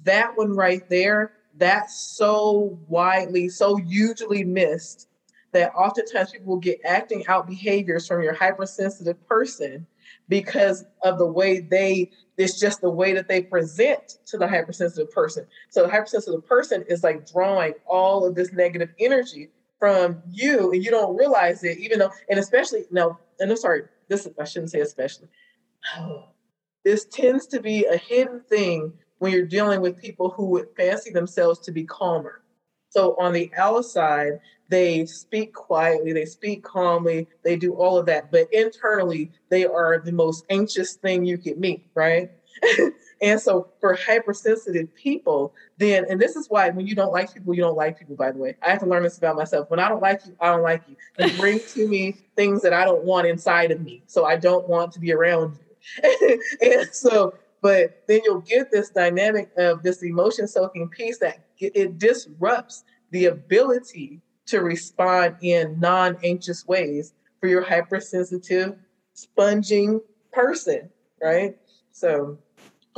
that one right there, that's so widely, so hugely missed that oftentimes people will get acting out behaviors from your hypersensitive person because of the way they it's just the way that they present to the hypersensitive person. So the hypersensitive person is like drawing all of this negative energy from you and you don't realize it even though and especially no and i'm sorry this I shouldn't say especially. Oh, this tends to be a hidden thing when you're dealing with people who would fancy themselves to be calmer. So on the outside, they speak quietly, they speak calmly, they do all of that, but internally, they are the most anxious thing you could meet, right? and so for hypersensitive people, then, and this is why when you don't like people, you don't like people, by the way. I have to learn this about myself. When I don't like you, I don't like you. You bring to me things that I don't want inside of me. So I don't want to be around you. and so, but then you'll get this dynamic of this emotion soaking piece that it disrupts the ability to respond in non anxious ways for your hypersensitive, sponging person, right? So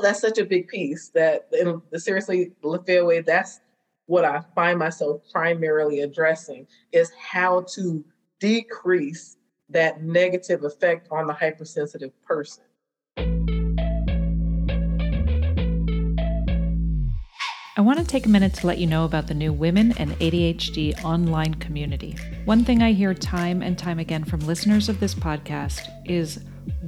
that's such a big piece that in the seriously LaFaya way, that's what I find myself primarily addressing is how to decrease that negative effect on the hypersensitive person. I want to take a minute to let you know about the new Women and ADHD online community. One thing I hear time and time again from listeners of this podcast is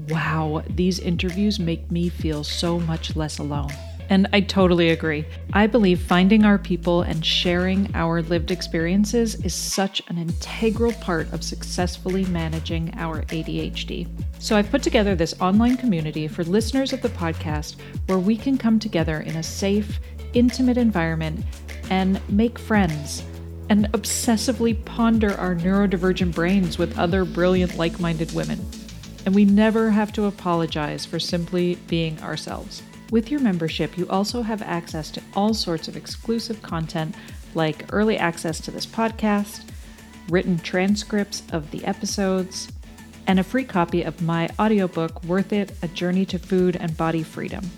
wow, these interviews make me feel so much less alone. And I totally agree. I believe finding our people and sharing our lived experiences is such an integral part of successfully managing our ADHD. So I've put together this online community for listeners of the podcast where we can come together in a safe, intimate environment and make friends and obsessively ponder our neurodivergent brains with other brilliant, like minded women. And we never have to apologize for simply being ourselves. With your membership, you also have access to all sorts of exclusive content like early access to this podcast, written transcripts of the episodes, and a free copy of my audiobook, Worth It A Journey to Food and Body Freedom.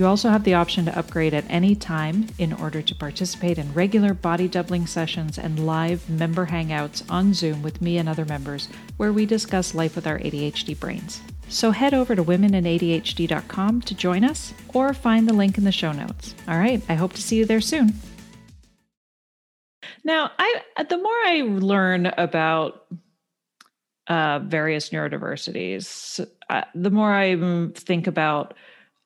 You also have the option to upgrade at any time in order to participate in regular body doubling sessions and live member hangouts on Zoom with me and other members where we discuss life with our ADHD brains. So head over to womenandadhd.com to join us or find the link in the show notes. All right, I hope to see you there soon. Now, I the more I learn about uh, various neurodiversities, uh, the more I think about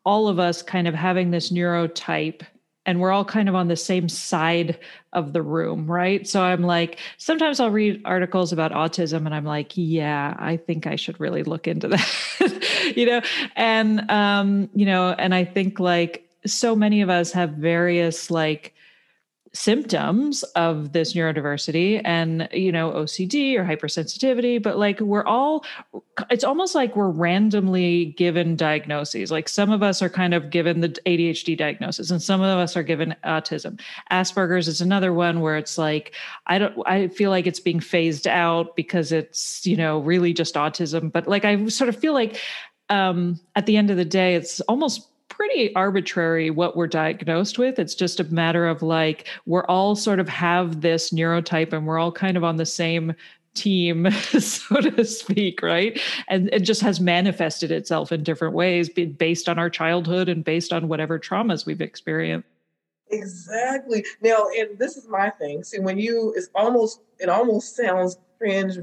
all of us kind of having this neurotype and we're all kind of on the same side of the room, right? So I'm like, sometimes I'll read articles about autism and I'm like, yeah, I think I should really look into that, you know? And, um, you know, and I think like so many of us have various like, symptoms of this neurodiversity and you know OCD or hypersensitivity but like we're all it's almost like we're randomly given diagnoses. Like some of us are kind of given the ADHD diagnosis and some of us are given autism. Asperger's is another one where it's like I don't I feel like it's being phased out because it's you know really just autism but like I sort of feel like um at the end of the day it's almost pretty arbitrary what we're diagnosed with. It's just a matter of like, we're all sort of have this neurotype and we're all kind of on the same team, so to speak, right? And it just has manifested itself in different ways based on our childhood and based on whatever traumas we've experienced. Exactly. Now, and this is my thing. See, when you, it's almost, it almost sounds cringe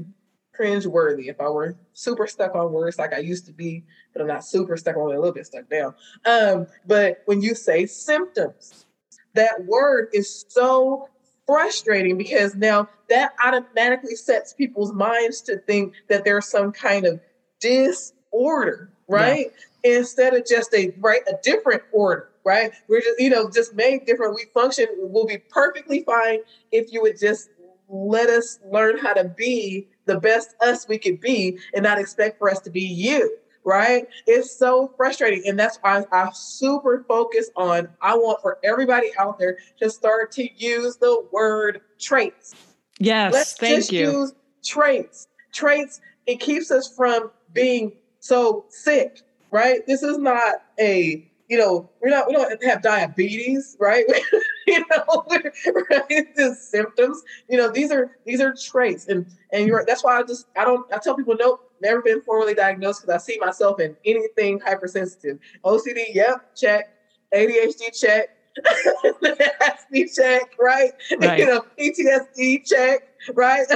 cringe worthy if I were super stuck on words like I used to be, but I'm not super stuck on a little bit stuck down. Um, but when you say symptoms, that word is so frustrating because now that automatically sets people's minds to think that there's some kind of disorder, right? Yeah. Instead of just a right a different order, right? We're just you know just made different. We function. We'll be perfectly fine if you would just let us learn how to be the best us we could be and not expect for us to be you right? It's so frustrating. And that's why i super focus on i want for everybody out there to start to use the word traits. Yes Let's thank just you. use traits. Traits it keeps us from being so sick right? This is not a you know, we're not we don't have diabetes, right? you know, right? The symptoms. You know, these are these are traits, and and you're that's why I just I don't I tell people nope, never been formally diagnosed because I see myself in anything hypersensitive. OCD, yep, check. ADHD, check. SB check, right? right? You know, PTSD check, right?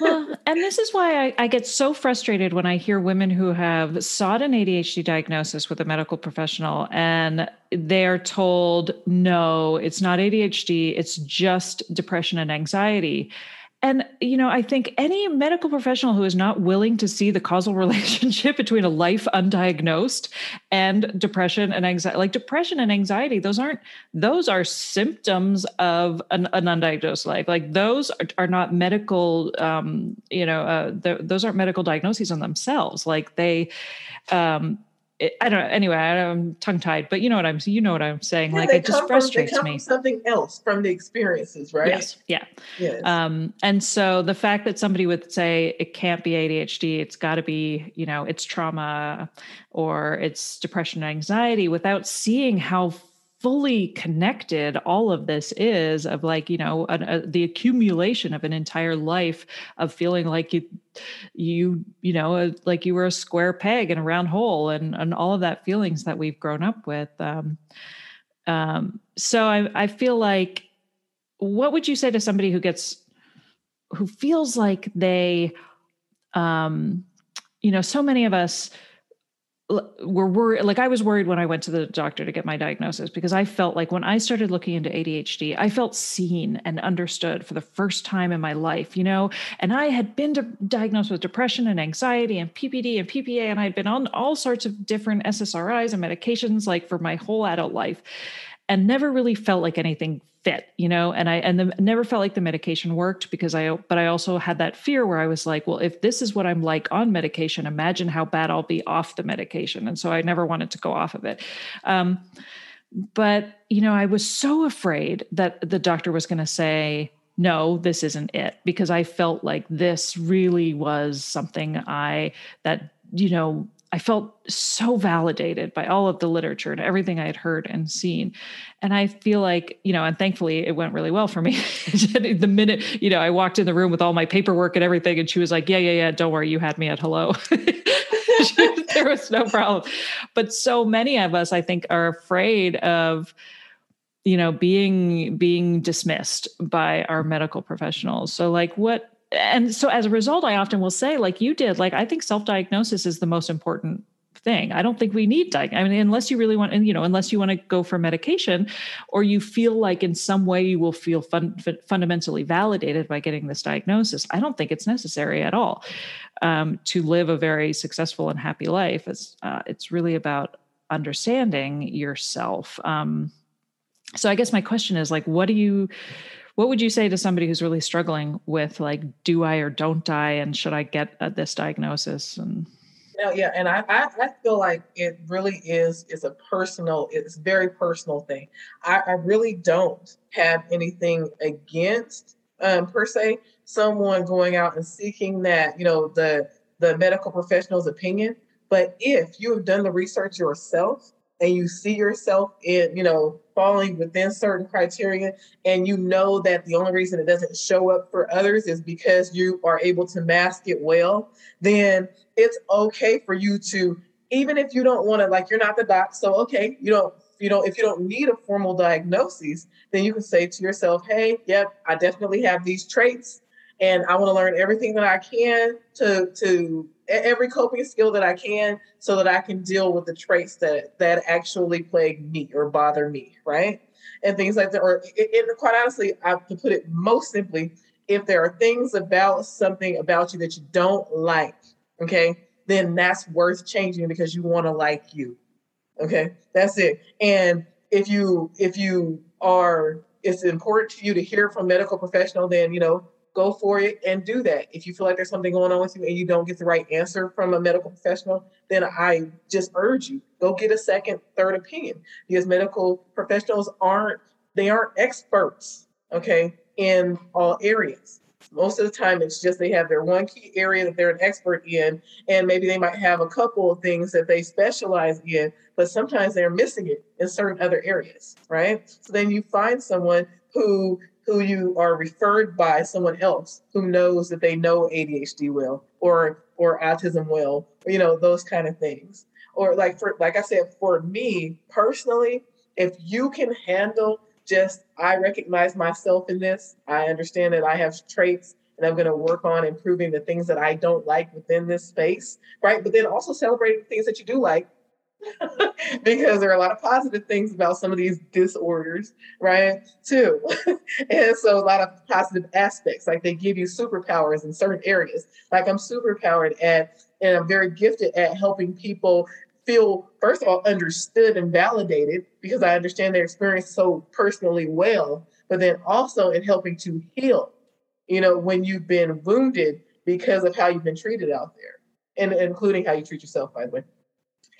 well, and this is why I, I, get so frustrated when I hear women who have sought an ADHD diagnosis with a medical professional and they're told, no, it's not ADHD, it's just depression and anxiety. And you know i think any medical professional who is not willing to see the causal relationship between a life undiagnosed and depression and anxiety like depression and anxiety those aren't those are symptoms of an, an undiagnosed life. Like those are, are not medical um you know uh, those aren't medical diagnoses on themselves. Like they um it, I don't know. Anyway, I'm tongue tied, but you know what I'm. You know what I'm saying. Yeah, like it just frustrates from, me. something else from the experiences, right? Yes. Yeah. Yes. Um, and so the fact that somebody would say it can't be ADHD, it's got to be, you know, it's trauma or it's depression and anxiety, without seeing how fully connected all of this is of like you know a, a, the accumulation of an entire life of feeling like you you you know like you were a square peg in a round hole and and all of that feelings that we've grown up with um, um, so I, I feel like what would you say to somebody who gets who feels like they um you know so many of us were worried like i was worried when i went to the doctor to get my diagnosis because i felt like when i started looking into adhd i felt seen and understood for the first time in my life you know? And i had been diagnosed with depression and anxiety and ppd and ppa and i'd been on all sorts of different ssris and medications like for my whole adult life and never really felt like anything fit you know? And i and the, never felt like the medication worked because i but i also had that fear where i was like well if this is what i'm like on medication imagine how bad i'll be off the medication. And so i never wanted to go off of it. Um, but you know i was so afraid that the doctor was going to say no this isn't it because i felt like this really was something i that you know I felt so validated by all of the literature and everything I had heard and seen. And I feel like, you know, and thankfully it went really well for me. the minute, you know, I walked in the room with all my paperwork and everything, and she was like, Yeah, yeah, yeah, don't worry, you had me at hello. there was no problem. But so many of us, I think, are afraid of you know being being dismissed by our medical professionals so like what and so as a result i often will say like you did like i think self-diagnosis is the most important thing. I don't think we need diag- i mean unless you really want you know unless you want to go for medication or you feel like in some way you will feel fun, fundamentally validated by getting this diagnosis i don't think it's necessary at all um, to live a very successful and happy life. It's, uh, it's really about understanding yourself. Um, so i guess my question is like what do you what would you say to somebody who's really struggling with like do i or don't i and should i get uh, this diagnosis and no, yeah, and I, I, I feel like it really is is a personal, it's very personal thing. I, I really don't have anything against um, per se someone going out and seeking that you know the the medical professional's opinion. But if you have done the research yourself and you see yourself in, you know, falling within certain criteria, and you know that the only reason it doesn't show up for others is because you are able to mask it well, then it's okay for you to, even if you don't want to, like you're not the doc, so okay, you don't you know, if you don't need a formal diagnosis, then you can say to yourself, hey, yep, I definitely have these traits and I want to learn everything that I can to to every coping skill that I can so that I can deal with the traits that that actually plague me or bother me, right? And things like that. Or it, it, quite honestly, I to put it most simply, if there are things about something about you that you don't like, okay, then that's worth changing because you want to like you. Okay, that's it. And if you if you are it's important to you to hear from medical professional, then you know go for it and do that. If you feel like there's something going on with you and you don't get the right answer from a medical professional, then I just urge you go get a second, third opinion because medical professionals aren't they aren't experts, okay, in all areas. Most of the time, it's just they have their one key area that they're an expert in, and maybe they might have a couple of things that they specialize in, but sometimes they're missing it in certain other areas, right? So then you find someone who who you are referred by someone else who knows that they know ADHD well or or autism well, you know, those kind of things. Or like for like I said, for me personally, if you can handle just I recognize myself in this, I understand that I have traits and I'm going to work on improving the things that I don't like within this space, right? But then also celebrating things that you do like because there are a lot of positive things about some of these disorders, right? Too. and so a lot of positive aspects, like they give you superpowers in certain areas. Like I'm superpowered at, and I'm very gifted at helping people feel, first of all, understood and validated because I understand their experience so personally well, but then also in helping to heal, you know, when you've been wounded because of how you've been treated out there, and including how you treat yourself, by the way.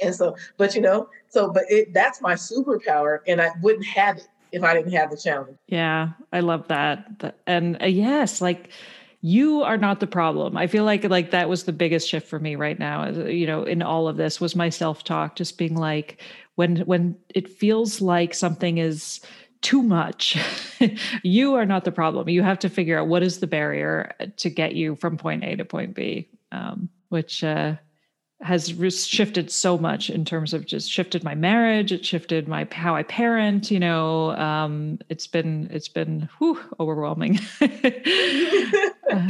And so, but you know, so but it that's my superpower, and I wouldn't have it if I didn't have the challenge. Yeah, I love that. And uh, yes, like you are not the problem. I feel like like that was the biggest shift for me right now. You know, in all of this was my self talk, just being like, when when it feels like something is too much, you are not the problem. You have to figure out what is the barrier to get you from point A to point B, um, which. Uh, has shifted so much in terms of just shifted my marriage it shifted my how i parent you know um, it's been it's been whew, overwhelming. Uh,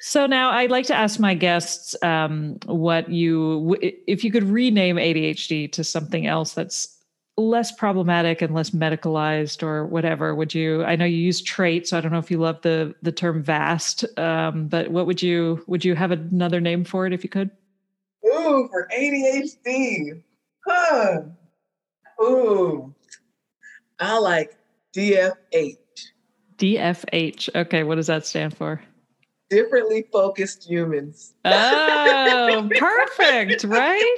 so now i'd like to ask my guests um, what you if you could rename adhd to something else that's less problematic and less medicalized or whatever would you i know you use trait so i don't know if you love the the term vast um, but what would you would you have another name for it if you could Ooh, for ADHD. Huh. Ooh. I like DFH. DFH. Okay, what does that stand for? Differently focused humans. Oh, perfect, right?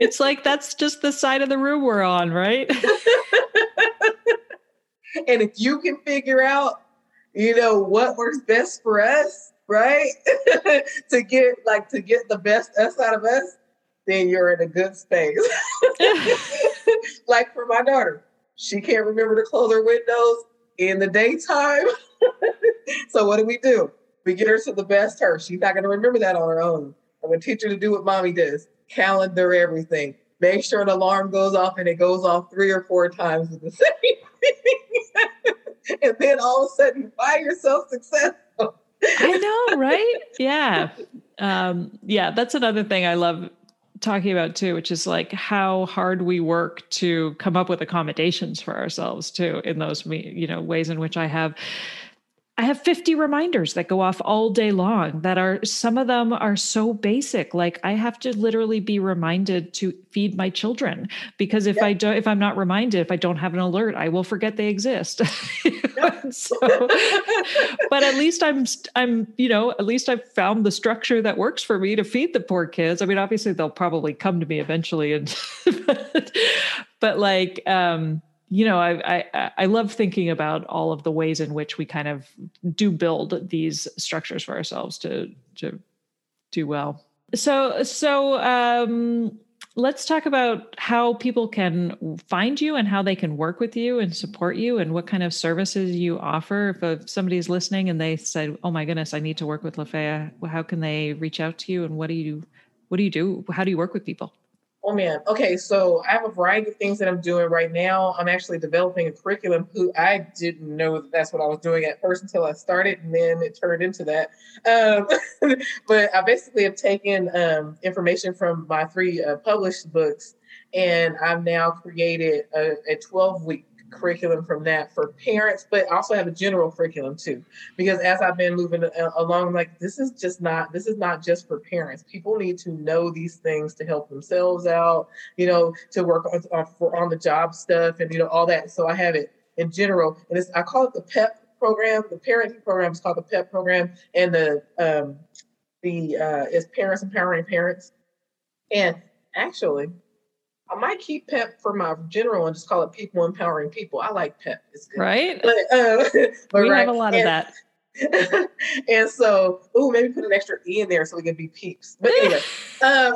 it's like that's just the side of the room we're on, right? and if you can figure out, you know, what works best for us, right? to get like to get the best us out of us, then you're in a good space. like for my daughter, she can't remember to close her windows in the daytime. so what do we do? We get her to the best her. She's not going to remember that on her own. I'm going to teach her to do what mommy does. Calendar everything. Make sure an alarm goes off and it goes off three or four times with the same thing. and then all of a sudden, you find yourself successful. I know, right? Yeah. Um, yeah, that's another thing I love talking about too, which is like how hard we work to come up with accommodations for ourselves too in those you know ways in which I have I have 50 reminders that go off all day long that are some of them are so basic like I have to literally be reminded to feed my children because if yep. I don't if I'm not reminded if I don't have an alert I will forget they exist. so but at least I'm I'm you know at least I've found the structure that works for me to feed the poor kids. I mean obviously they'll probably come to me eventually and but, but like um you know, I, I I love thinking about all of the ways in which we kind of do build these structures for ourselves to to do well. So so um, let's talk about how people can find you and how they can work with you and support you and what kind of services you offer. If somebody's listening and they said, "Oh my goodness, I need to work with Lafaya," how can they reach out to you and what do you what do you do? How do you work with people? Oh man. Okay, so I have a variety of things that I'm doing right now. I'm actually developing a curriculum who I didn't know that that's what I was doing at first until I started, and then it turned into that. Um, but I basically have taken um, information from my three uh, published books, and I've now created a, a 12 week curriculum from that for parents, but also have a general curriculum too. Because as I've been moving along, like this is just not this is not just for parents. People need to know these things to help themselves out, you know, to work on, on for on the job stuff and you know all that. So I have it in general, and it's I call it the PEP program. The parenting program is called the PEP program, and the um, the uh, is Parents Empowering Parents. And actually, I might keep PEP for my general and just call it People Empowering People. I like PEP. It's good. Right. But, uh, but we right. have a lot and, of that. and so, oh, maybe put an extra E in there so we can be peeps. But anyway, um,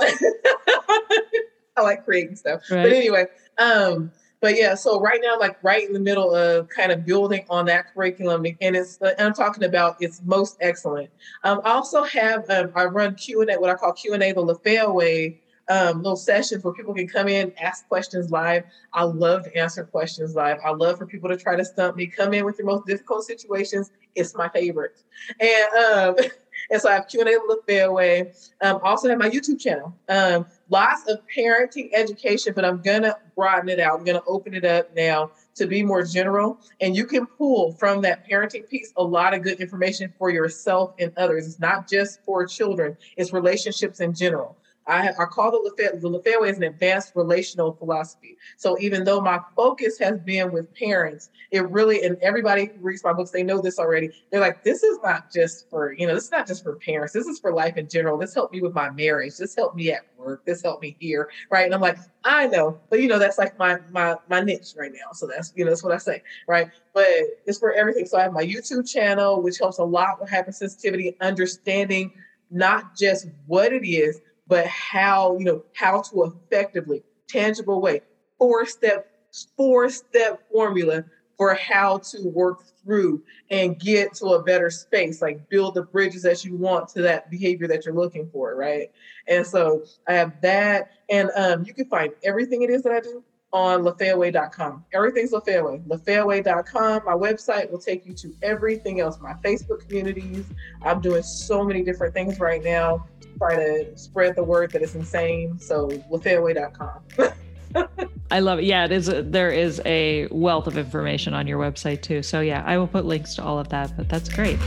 I like creating stuff. Right. But anyway, um, but yeah, so right now, like right in the middle of kind of building on that curriculum, and it's uh, I'm talking about it's most excellent. Um, I also have um, I run Q and A, what I call Q and A, the LaFaya way um, little sessions where people can come in, ask questions live. I love to answer questions live. I love for people to try to stump me. Come in with your most difficult situations. It's my favorite. And um, And so I have Q&A with Fairway. Um, also have my YouTube channel. Um, lots of parenting education, but I'm to broaden it out. I'm to open it up now to be more general. And you can pull from that parenting piece a lot of good information for yourself and others. It's not just for children, it's relationships in general. I, I call the LaFaya, the way is an advanced relational philosophy. So even though my focus has been with parents, it really, and everybody who reads my books, they know this already. They're like, this is not just for, you know, this is not just for parents. This is for life in general. This helped me with my marriage. This helped me at work. This helped me here. Right. And I'm like, I know, but you know, that's like my, my, my niche right now. So that's, you know, that's what I say. Right. But it's for everything. So I have my YouTube channel, which helps a lot with hypersensitivity, understanding not just what it is, but how, you know, how to effectively, tangible way, four step, four step formula for how to work through and get to a better space, like build the bridges that you want to that behavior that you're looking for, right? And so I have that, and um, you can find everything it is that I do on LaFayaway.com. Everything's LaFayaway. LaFayaway.com. My website will take you to everything else. My Facebook communities. I'm doing so many different things right now. Try to spread the word that it's insane. So LaFayaway.com. I love it. Yeah, it is. A, there is a wealth of information on your website too. So yeah, I will put links to all of that. But that's great.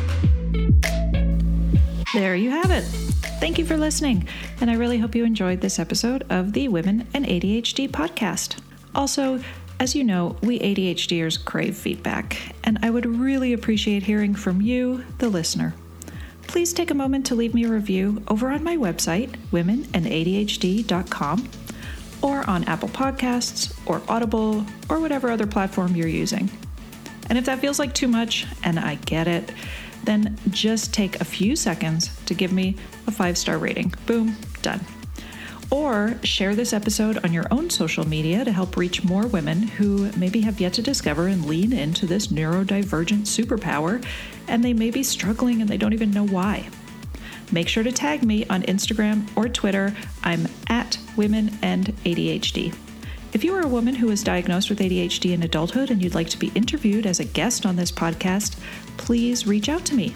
There you have it. Thank you for listening, and I really hope you enjoyed this episode of the Women and ADHD podcast. Also, as you know, we ADHDers crave feedback, and I would really appreciate hearing from you, the listener. Please take a moment to leave me a review over on my website, womenandadhd.com, or on Apple Podcasts, or Audible, or whatever other platform you're using. And if that feels like too much, and I get it, then just take a few seconds to give me a five star rating. Boom, done. Or share this episode on your own social media to help reach more women who maybe have yet to discover and lean into this neurodivergent superpower, and they may be struggling and they don't even know why. Make sure to tag me on Instagram or Twitter. I'm at Women and ADHD. If you are a woman who was diagnosed with ADHD in adulthood and you'd like to be interviewed as a guest on this podcast, please reach out to me.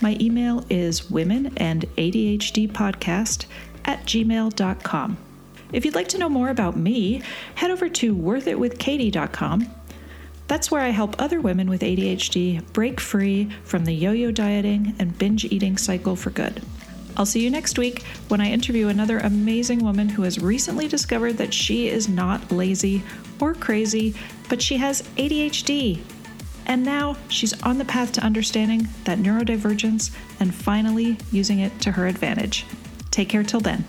My email is women and ADHD podcast at gmail.com. If you'd like to know more about me, head over to worthitwithkatie.com. That's where I help other women with ADHD break free from the yo yo dieting and binge eating cycle for good. I'll see you next week when I interview another amazing woman who has recently discovered that she is not lazy or crazy, but she has ADHD. And now she's on the path to understanding that neurodivergence and finally using it to her advantage. Take care till then.